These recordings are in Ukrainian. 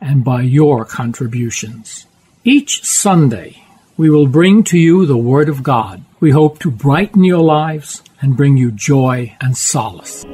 and by your contributions. Each Sunday, we will bring to you the Word of God. We hope to brighten your lives and bring you joy and solace.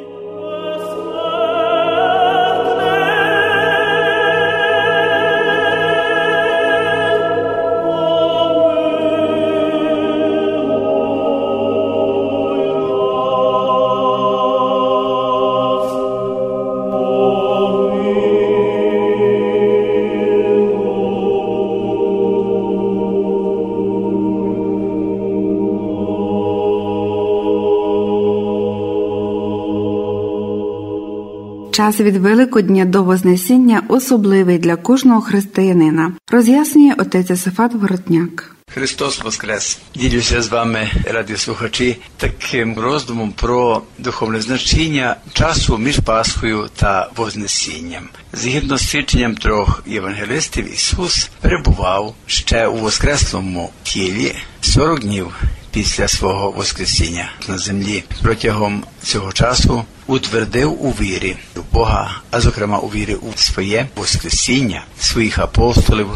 Час від Великодня до Вознесіння особливий для кожного християнина, роз'яснює отець Сафат Воротняк. Христос Воскрес! Ділюся з вами, радіослухачі, таким роздумом про духовне значення часу між Пасхою та Вознесінням. Згідно з свідченням трьох євангелистів, Ісус перебував ще у воскреслому тілі 40 днів після свого Воскресіння на землі. Протягом цього часу утвердив у вірі в Бога, а зокрема у вірі у своє Воскресіння, своїх апостолів,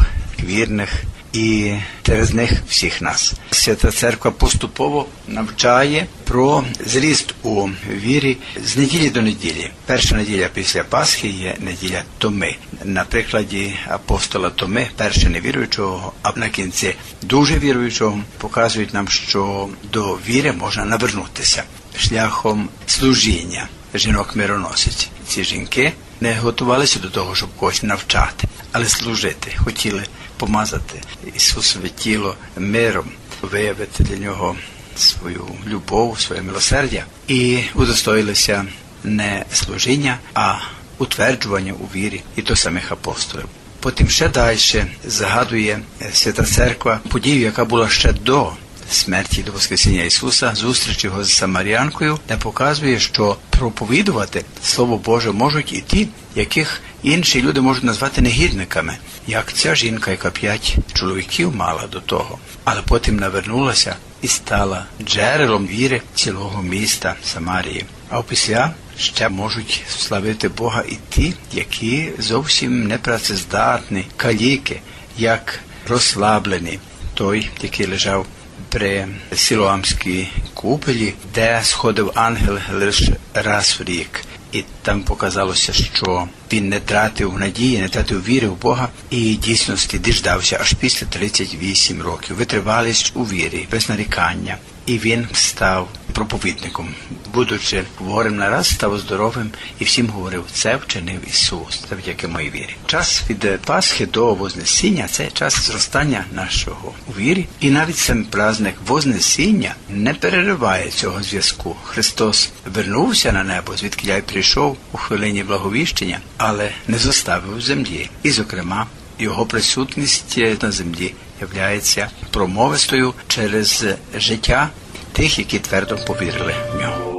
вірних і через них всіх нас. Свята церква поступово навчає про зріст у вірі з неділі до неділі. Перша неділя після Пасхи є неділя Томи. На прикладі апостола Томи, перше невіруючого, а на кінці дуже віруючого, показують нам, що до віри можна навернутися шляхом служіння жінок мироносиць. Ці жінки не готувалися до того, щоб когось навчати, але служити, хотіли помазати Ісусове тіло миром, виявити для нього свою любов, своє милосердя і удостоїлися не служіння, а утверджування у вірі і до самих апостолів. Потім ще далі згадує Свята Церква подію, яка була ще до смерті до Воскресіння Ісуса, зустріч його з Самаріанкою, де показує, що проповідувати Слово Боже можуть і ті, яких інші люди можуть назвати негідниками, як ця жінка, яка п'ять чоловіків мала до того, але потім навернулася і стала джерелом віри цілого міста Самарії. А опісля ще можуть славити Бога і ті, які зовсім не працездатні, каліки, як розслаблені, той, який лежав при Сілоамській купелі, де сходив ангел лише раз в рік. І там показалося, що він не тратив надії, не тратив віри в Бога і дійсності діждався аж після 38 років. Витривалість у вірі, без нарікання. І він став проповідником, будучи хворим нараз, став здоровим і всім говорив, це вчинив Ісус, завдяки моїй вірі. Час від Пасхи до Вознесіння це час зростання нашого у вірі, і навіть сам праздник Вознесіння не перериває цього зв'язку. Христос вернувся на небо, звідки я й прийшов у хвилині благовіщення, але не зоставив землі. І, зокрема, його присутність на землі являється промовистою через життя тих, які твердо повірили в нього.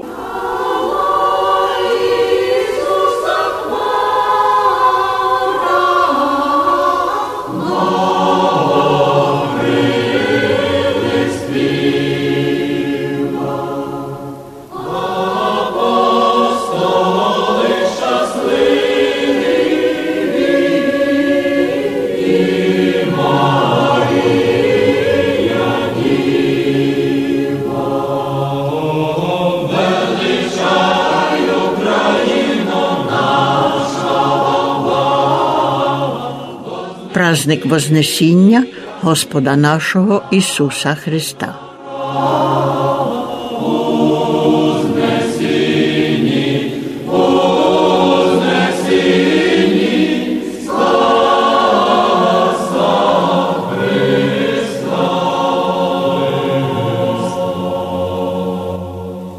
Праздник Вознесіння Господа нашого Ісуса Христа.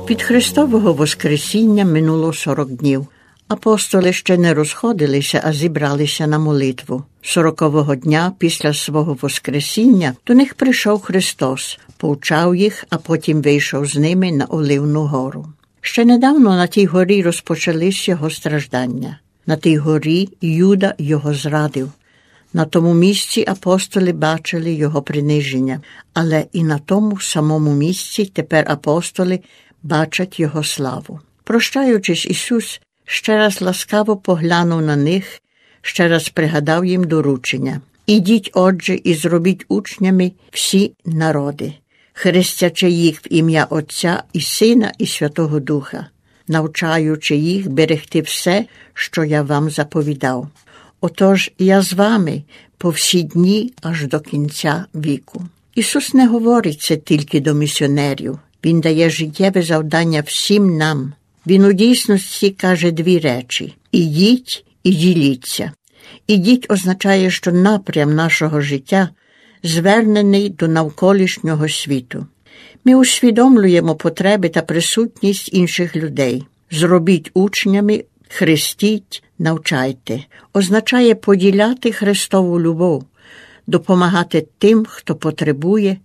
Від Христового Воскресіння минуло 40 днів, Апостоли ще не розходилися, а зібралися на молитву. Сорокового дня після свого Воскресіння до них прийшов Христос, повчав їх, а потім вийшов з ними на Оливну гору. Ще недавно на тій горі розпочались його страждання. На тій горі Юда його зрадив. На тому місці апостоли бачили його приниження, але і на тому самому місці тепер апостоли бачать його славу. Прощаючись, Ісус ще раз ласкаво поглянув на них, ще раз пригадав їм доручення. Ідіть, отже, і зробіть учнями всі народи, хрестячи їх в ім'я Отця і Сина, і Святого Духа, навчаючи їх берегти все, що я вам заповідав. Отож я з вами по всі дні аж до кінця віку. Ісус не говорить це тільки до місіонерів, Він дає життєве завдання всім нам. Він у дійсності каже дві речі: ідіть і діліться. Ідіть означає, що напрям нашого життя звернений до навколишнього світу. Ми усвідомлюємо потреби та присутність інших людей. Зробіть учнями, хрестіть, навчайте, означає поділяти Христову любов, допомагати тим, хто потребує,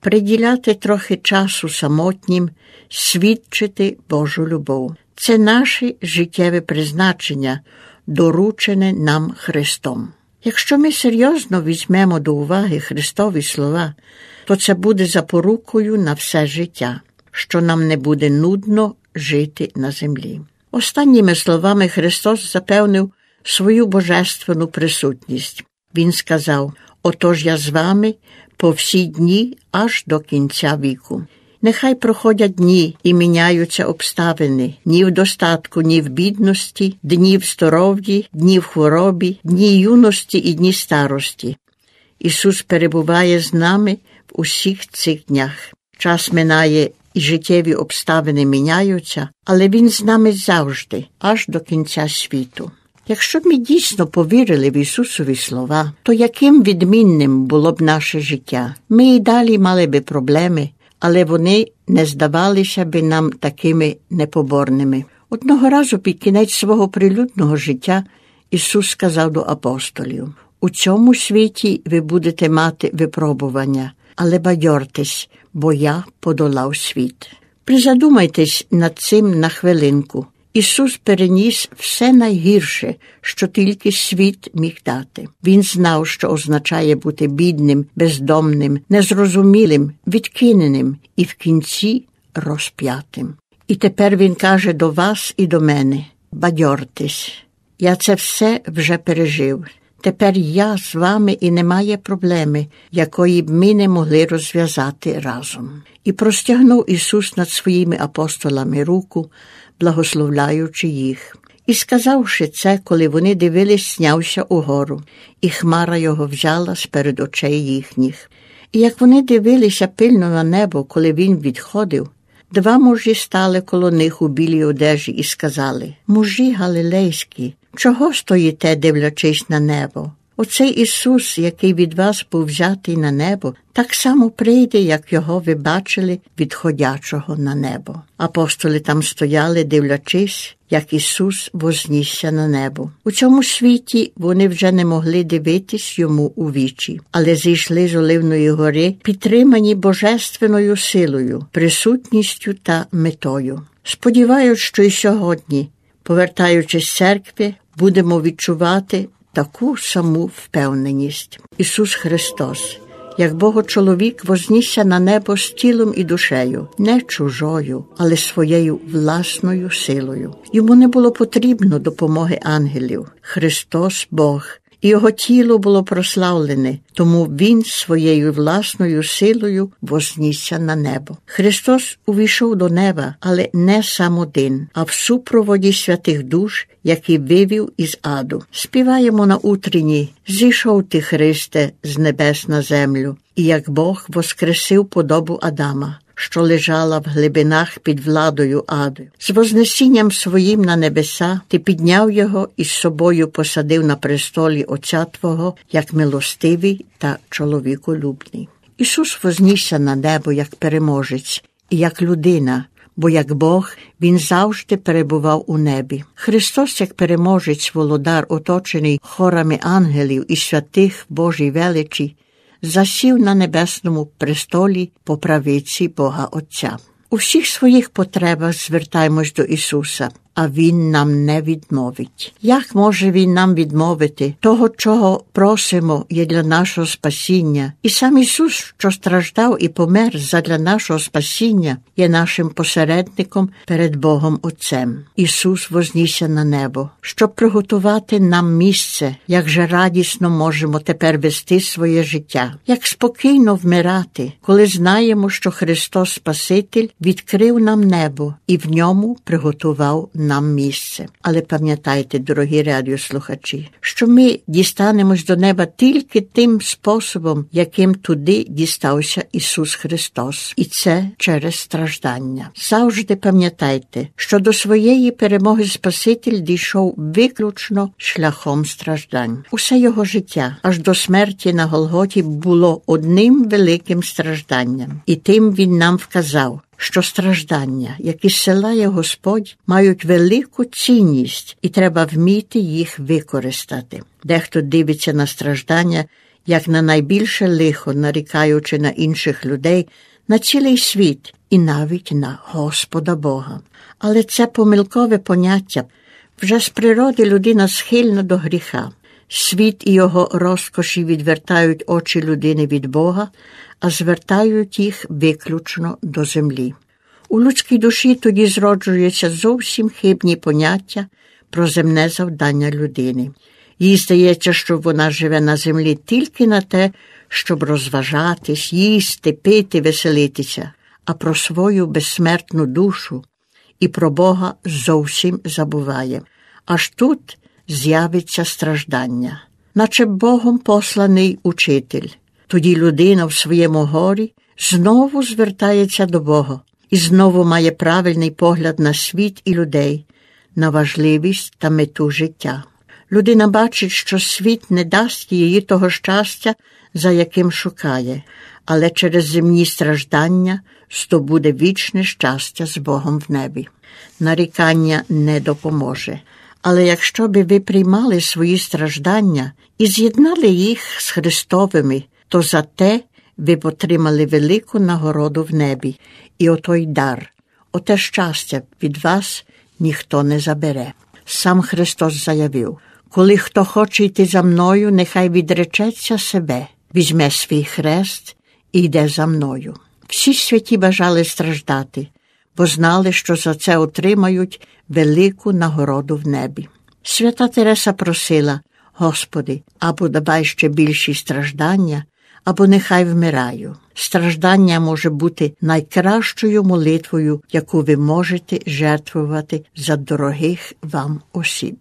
приділяти трохи часу самотнім, свідчити Божу любов. Це наше життєве призначення, доручене нам Христом. Якщо ми серйозно візьмемо до уваги Христові слова, то це буде запорукою на все життя, що нам не буде нудно жити на землі. Останніми словами Христос запевнив свою божественну присутність. Він сказав: Отож я з вами по всі дні аж до кінця віку. Нехай проходять дні і міняються обставини ні в достатку, ні в бідності, дні в здоров'ї, дні в хворобі, дні юності і дні старості. Ісус перебуває з нами в усіх цих днях. Час минає і життєві обставини міняються, але Він з нами завжди, аж до кінця світу. Якщо б ми дійсно повірили в Ісусові слова, то яким відмінним було б наше життя? Ми і далі мали би проблеми, але вони не здавалися би нам такими непоборними. Одного разу під кінець свого прилюдного життя Ісус сказав до апостолів: у цьому світі ви будете мати випробування, але бадьортесь, бо я подолав світ. Призадумайтесь над цим на хвилинку. Ісус переніс все найгірше, що тільки світ міг дати. Він знав, що означає бути бідним, бездомним, незрозумілим, відкиненим і в кінці розп'ятим. І тепер Він каже до вас і до мене: бадьортесь, я це все вже пережив. Тепер я з вами і немає проблеми, якої б ми не могли розв'язати разом. І простягнув Ісус над своїми апостолами руку, благословляючи їх. І, сказавши це, коли вони дивились, снявся угору, і хмара його взяла з перед очей їхніх. І як вони дивилися пильно на небо, коли він відходив, два мужі стали коло них у білій одежі і сказали Мужі галилейські, чого стоїте, дивлячись на небо? Оцей Ісус, який від вас був взятий на небо, так само прийде, як його ви бачили, відходячого на небо. Апостоли там стояли, дивлячись, як Ісус вознісся на небо. У цьому світі вони вже не могли дивитись йому у вічі, але зійшли з Оливної гори, підтримані божественною силою, присутністю та метою. Сподіваюсь, що і сьогодні, повертаючись з церкви, будемо відчувати таку саму впевненість. Ісус Христос, як Богочоловік, вознісся на небо з тілом і душею, не чужою, але своєю власною силою. Йому не було потрібно допомоги ангелів. Христос Бог. Його тіло було прославлене, тому він своєю власною силою вознісся на небо. Христос увійшов до неба, але не сам один, а в супроводі святих душ, які вивів із аду. Співаємо на утренні Зійшов ти, Христе, з небес на землю, і як Бог воскресив подобу Адама що лежала в глибинах під владою аду. З вознесінням своїм на небеса ти підняв його і з собою посадив на престолі Отця Твого, як милостивий та чоловіколюбний. Ісус вознісся на небо як переможець і як людина, бо як Бог він завжди перебував у небі. Христос, як переможець володар, оточений хорами ангелів і святих Божій величі, засів на небесному престолі по правиці Бога Отця. У всіх своїх потребах звертаємось до Ісуса а Він нам не відмовить. Як може Він нам відмовити? Того, чого просимо, є для нашого спасіння. І сам Ісус, що страждав і помер задля нашого спасіння, є нашим посередником перед Богом Отцем. Ісус вознісся на небо, щоб приготувати нам місце, як же радісно можемо тепер вести своє життя, як спокійно вмирати, коли знаємо, що Христос Спаситель відкрив нам небо і в ньому приготував нам місце. Але пам'ятайте, дорогі радіослухачі, що ми дістанемось до неба тільки тим способом, яким туди дістався Ісус Христос, і це через страждання. Завжди пам'ятайте, що до своєї перемоги Спаситель дійшов виключно шляхом страждань. Усе його життя аж до смерті на Голготі було одним великим стражданням, і тим він нам вказав що страждання, які силає Господь, мають велику цінність і треба вміти їх використати. Дехто дивиться на страждання як на найбільше лихо, нарікаючи на інших людей, на цілий світ і навіть на Господа Бога. Але це помилкове поняття вже з природи людина схильна до гріха. Світ і його розкоші відвертають очі людини від Бога, а звертають їх виключно до землі. У людській душі тоді зроджуються зовсім хибні поняття про земне завдання людини. Їй здається, що вона живе на землі тільки на те, щоб розважатись, їсти, пити, веселитися, а про свою безсмертну душу і про Бога зовсім забуває. Аж тут з'явиться страждання, наче Богом посланий учитель. Тоді людина в своєму горі знову звертається до Бога і знову має правильний погляд на світ і людей, на важливість та мету життя. Людина бачить, що світ не дасть їй того щастя, за яким шукає, але через земні страждання здобуде вічне щастя з Богом в небі. Нарікання не допоможе. Але якщо би ви приймали свої страждання і з'єднали їх з Христовими, то за те ви б отримали велику нагороду в небі, і отой дар, оте щастя від вас ніхто не забере. Сам Христос заявив коли хто хоче йти за мною, нехай відречеться себе, візьме свій хрест і йде за мною. Всі святі бажали страждати, бо знали, що за це отримають велику нагороду в небі. Свята Тереса просила, Господи, або давай ще більші страждання, або нехай вмираю. Страждання може бути найкращою молитвою, яку ви можете жертвувати за дорогих вам осіб.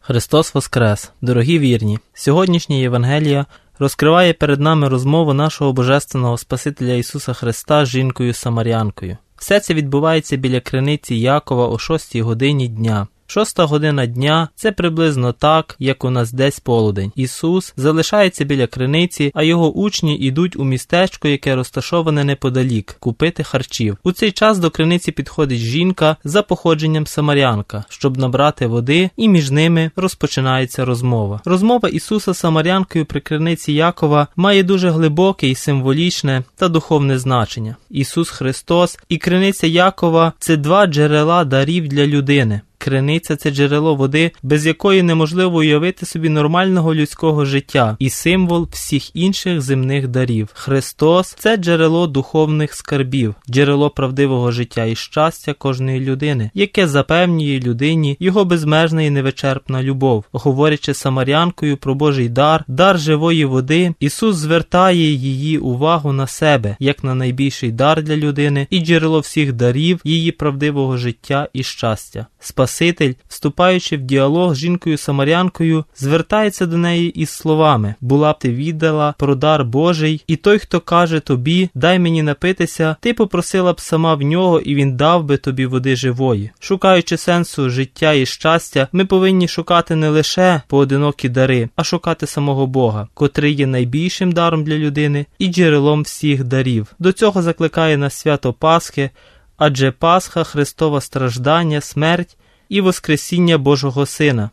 Христос Воскрес, дорогі вірні! Сьогоднішня Євангелія розкриває перед нами розмову нашого Божественного Спасителя Ісуса Христа з жінкою Самарянкою. Все це відбувається біля криниці Якова о 6 годині дня. Шоста година дня це приблизно так, як у нас десь полудень. Ісус залишається біля криниці, а його учні йдуть у містечко, яке розташоване неподалік, купити харчів. У цей час до криниці підходить жінка за походженням самарянка, щоб набрати води, і між ними розпочинається розмова. Розмова Ісуса Самарянкою при криниці Якова має дуже глибоке і символічне та духовне значення. Ісус Христос і криниця Якова це два джерела дарів для людини. Криниця це джерело води, без якої неможливо уявити собі нормального людського життя, і символ всіх інших земних дарів. Христос це джерело духовних скарбів, джерело правдивого життя і щастя кожної людини, яке запевнює людині його безмежна і невичерпна любов. Говорячи самарянкою про Божий дар, дар живої води, Ісус звертає її увагу на себе, як на найбільший дар для людини і джерело всіх дарів її правдивого життя і щастя. Спас Спаситель, вступаючи в діалог з жінкою Самарянкою, звертається до неї із словами: Була б ти віддала про дар Божий, і той, хто каже тобі, дай мені напитися, ти попросила б сама в нього, і він дав би тобі води живої. Шукаючи сенсу життя і щастя, ми повинні шукати не лише поодинокі дари, а шукати самого Бога, котрий є найбільшим даром для людини і джерелом всіх дарів. До цього закликає нас свято Пасхи, адже Пасха, Христова страждання, смерть і Воскресіння Божого Сина.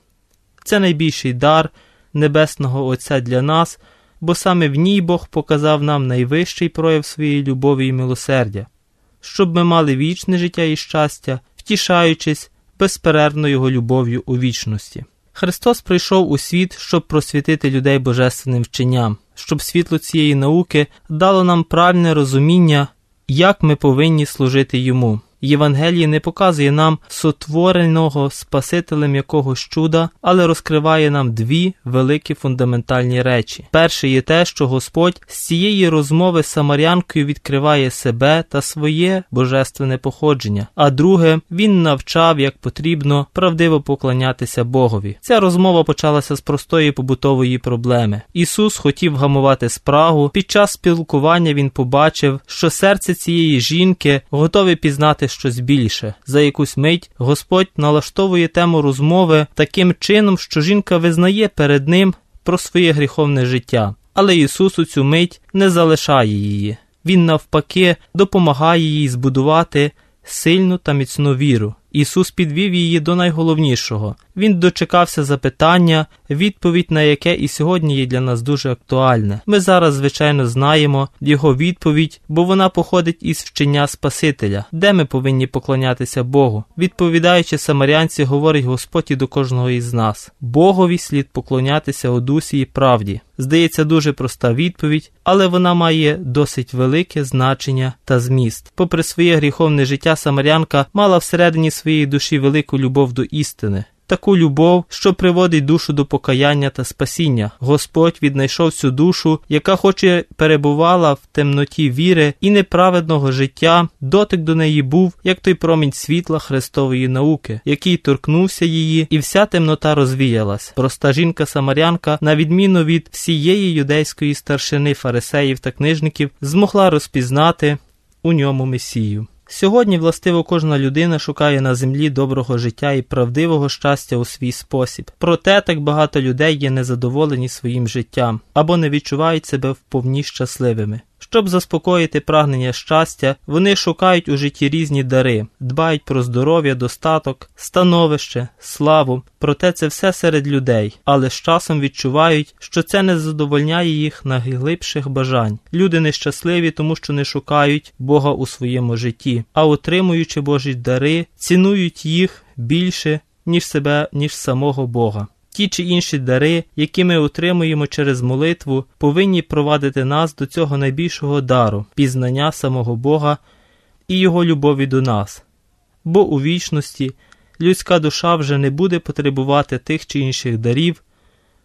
Це найбільший дар Небесного Отця для нас, бо саме в ній Бог показав нам найвищий прояв своєї любові і милосердя, щоб ми мали вічне життя і щастя, втішаючись безперервно Його любов'ю у вічності. Христос прийшов у світ, щоб просвітити людей божественним вченням, щоб світло цієї науки дало нам правильне розуміння, як ми повинні служити йому. Євангеліє не показує нам сотвореного Спасителем якогось чуда, але розкриває нам дві великі фундаментальні речі. Перше є те, що Господь з цієї розмови з Самарянкою відкриває себе та своє божественне походження, а друге, він навчав, як потрібно правдиво поклонятися Богові. Ця розмова почалася з простої побутової проблеми. Ісус хотів гамувати спрагу. Під час спілкування він побачив, що серце цієї жінки готове пізнати щось більше. За якусь мить Господь налаштовує тему розмови таким чином, що жінка визнає перед ним про своє гріховне життя. Але Ісус у цю мить не залишає її. Він навпаки допомагає їй збудувати сильну та міцну віру. Ісус підвів її до найголовнішого. Він дочекався запитання, відповідь на яке і сьогодні є для нас дуже актуальне. Ми зараз, звичайно, знаємо його відповідь, бо вона походить із вчення Спасителя, де ми повинні поклонятися Богу. Відповідаючи самарянці, говорить Господь і до кожного із нас: Богові слід поклонятися у дусі і правді. Здається, дуже проста відповідь, але вона має досить велике значення та зміст. Попри своє гріховне життя, Самарянка мала всередині своєї душі велику любов до істини. Таку любов, що приводить душу до покаяння та спасіння. Господь віднайшов цю душу, яка, хоч і перебувала в темноті віри і неправедного життя, дотик до неї був, як той промінь світла Христової науки, який торкнувся її, і вся темнота розвіялась. Проста жінка-самарянка, на відміну від всієї юдейської старшини фарисеїв та книжників, змогла розпізнати у ньому Месію. Сьогодні, властиво, кожна людина шукає на землі доброго життя і правдивого щастя у свій спосіб. Проте так багато людей є незадоволені своїм життям або не відчувають себе вповні щасливими. Щоб заспокоїти прагнення щастя, вони шукають у житті різні дари, дбають про здоров'я, достаток, становище, славу. Проте це все серед людей, але з часом відчувають, що це не задовольняє їх найглибших бажань. Люди нещасливі, тому що не шукають Бога у своєму житті, а отримуючи Божі дари, цінують їх більше, ніж себе, ніж самого Бога. Ті чи інші дари, які ми отримуємо через молитву, повинні провадити нас до цього найбільшого дару, пізнання самого Бога і Його любові до нас. Бо у вічності людська душа вже не буде потребувати тих чи інших дарів,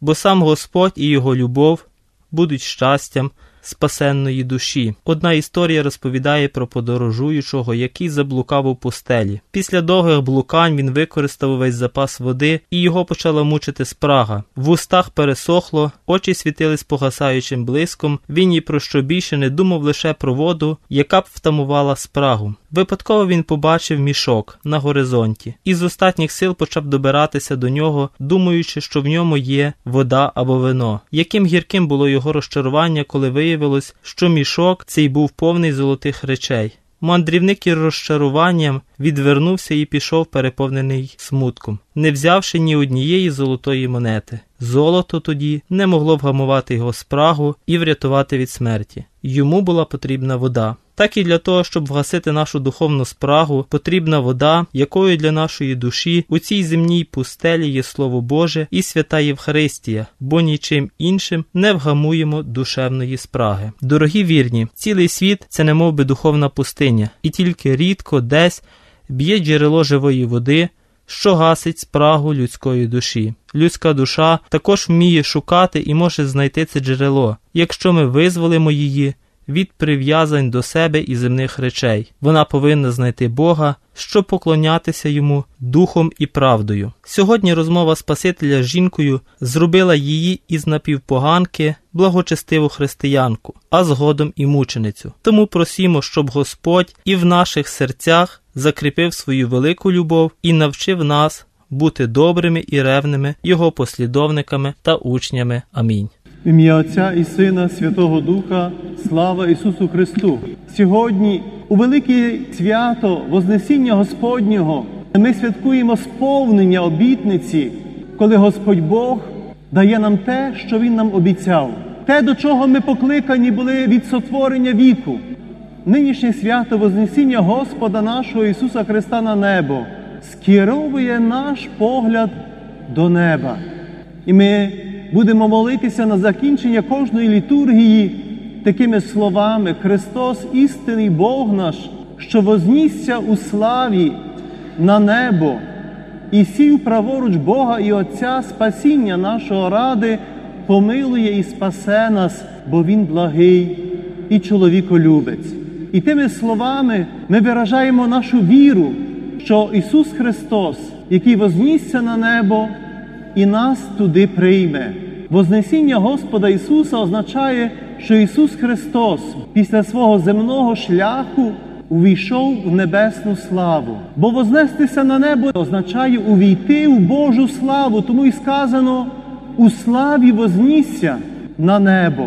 бо сам Господь і Його любов будуть щастям спасенної душі. Одна історія розповідає про подорожуючого, який заблукав у пустелі. Після довгих блукань він використав весь запас води, і його почала мучити спрага. В устах пересохло, очі світились погасаючим блиском. Він ні про що більше не думав лише про воду, яка б втамувала спрагу. Випадково він побачив мішок на горизонті і з остатніх сил почав добиратися до нього, думаючи, що в ньому є вода або вино. Яким гірким було його розчарування, коли виявилось, що мішок цей був повний золотих речей. Мандрівник із розчаруванням відвернувся і пішов, переповнений смутком, не взявши ні однієї золотої монети. Золото тоді не могло вгамувати його спрагу і врятувати від смерті. Йому була потрібна вода. Так і для того, щоб вгасити нашу духовну спрагу, потрібна вода, якою для нашої душі у цій земній пустелі є Слово Боже і свята Євхаристія, бо нічим іншим не вгамуємо душевної спраги. Дорогі вірні, цілий світ це не би духовна пустиня, і тільки рідко десь б'є джерело живої води. Що гасить спрагу людської душі. Людська душа також вміє шукати і може знайти це джерело, якщо ми визволимо її від прив'язань до себе і земних речей. Вона повинна знайти Бога, щоб поклонятися йому духом і правдою. Сьогодні розмова Спасителя з жінкою зробила її із напівпоганки благочестиву християнку, а згодом і мученицю. Тому просімо, щоб Господь і в наших серцях закріпив свою велику любов і навчив нас бути добрими і ревними Його послідовниками та учнями. Амінь. В ім'я Отця і Сина, Святого Духа, слава Ісусу Христу! Сьогодні, у велике свято Вознесіння Господнього, ми святкуємо сповнення обітниці, коли Господь Бог дає нам те, що Він нам обіцяв, те, до чого ми покликані були від сотворення віку. Нинішнє свято Вознесіння Господа нашого Ісуса Христа на небо скеровує наш погляд до неба. І ми будемо молитися на закінчення кожної літургії такими словами: Христос, істинний Бог наш, що вознісся у славі на небо і сів праворуч Бога і Отця спасіння нашого ради, помилує і спасе нас, бо Він благий і чоловіколюбець. І тими словами ми виражаємо нашу віру, що Ісус Христос, який вознісся на небо, і нас туди прийме. Вознесіння Господа Ісуса означає, що Ісус Христос після свого земного шляху увійшов в небесну славу. Бо вознестися на небо означає увійти в Божу славу, тому і сказано у славі вознісся на небо.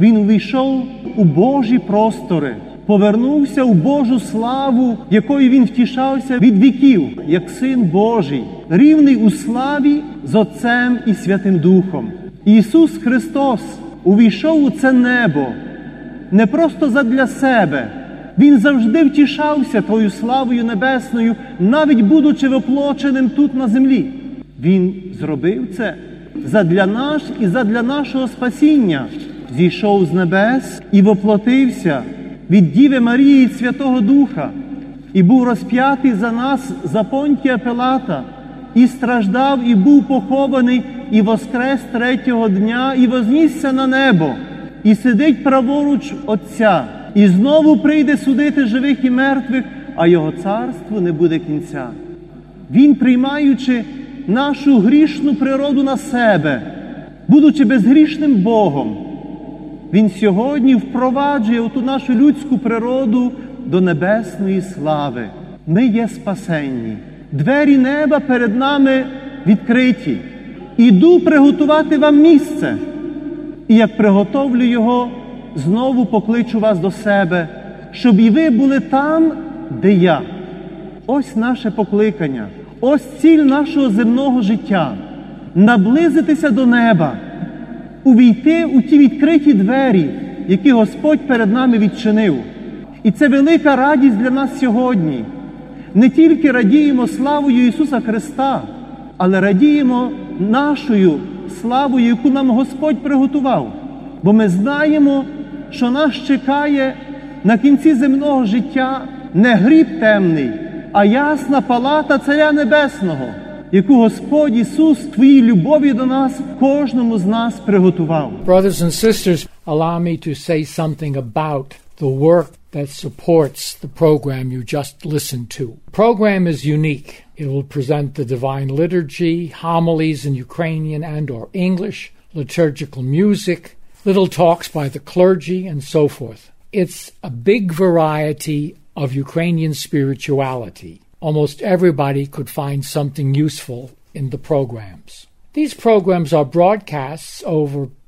Він увійшов у Божі простори, повернувся у Божу славу, якою він втішався від віків, як син Божий, рівний у славі з Отцем і Святим Духом. Ісус Христос увійшов у це небо не просто задля себе. Він завжди втішався Твою славою небесною, навіть будучи воплоченим тут на землі. Він зробив це задля нас і задля нашого спасіння. Зійшов з небес і воплотився від Діви Марії Святого Духа, і був розп'ятий за нас за понтія Пилата, і страждав, і був похований, і воскрес третього дня, і вознісся на небо, і сидить праворуч Отця, і знову прийде судити живих і мертвих, а Його царству не буде кінця. Він, приймаючи нашу грішну природу на себе, будучи безгрішним Богом, Він сьогодні впроваджує оту нашу людську природу до небесної слави. Ми є спасенні. Двері неба перед нами відкриті. Іду приготувати вам місце. І як приготовлю його, знову покличу вас до себе, щоб і ви були там, де я. Ось наше покликання, ось ціль нашого земного життя наблизитися до неба, увійти у ті відкриті двері, які Господь перед нами відчинив. І це велика радість для нас сьогодні. Не тільки радіємо славою Ісуса Христа, але радіємо нашою славою, яку нам Господь приготував. Бо ми знаємо, що нас чекає на кінці земного життя не гріб темний, а ясна палата Царя Небесного, яку Господь Ісус твоїй любові до нас кожному з нас приготував. Brothers and sisters, allow me to say something about the work that supports the program you just listened to. Program is unique. It will present the divine liturgy, homilies in Ukrainian and or English, liturgical music, little talks by the clergy and so forth. It's a big variety of Ukrainian spirituality. Almost everybody could find something useful in the programs. These programs are broadcasts over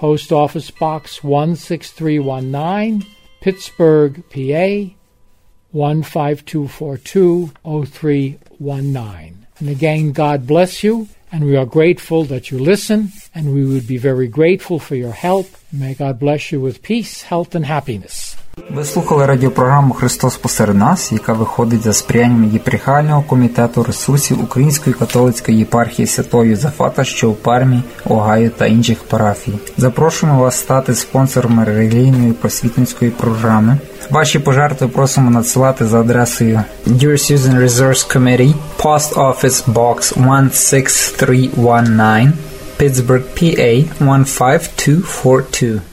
Post Office Box 16319, Pittsburgh, PA 15242 0319. And again, God bless you, and we are grateful that you listen, and we would be very grateful for your help. May God bless you with peace, health, and happiness. Ви слухали радіопрограму Христос посеред нас, яка виходить за сприянням єпархіального комітету ресурсів Української католицької єпархії Святого Юзефата, що у Пармі, Огайо та інших парафій. Запрошуємо вас стати спонсорами релігійної просвітницької програми. Ваші пожертви просимо надсилати за адресою Dear Susan Resource Committee, Post Office Box 16319, Pittsburgh, PA 15242.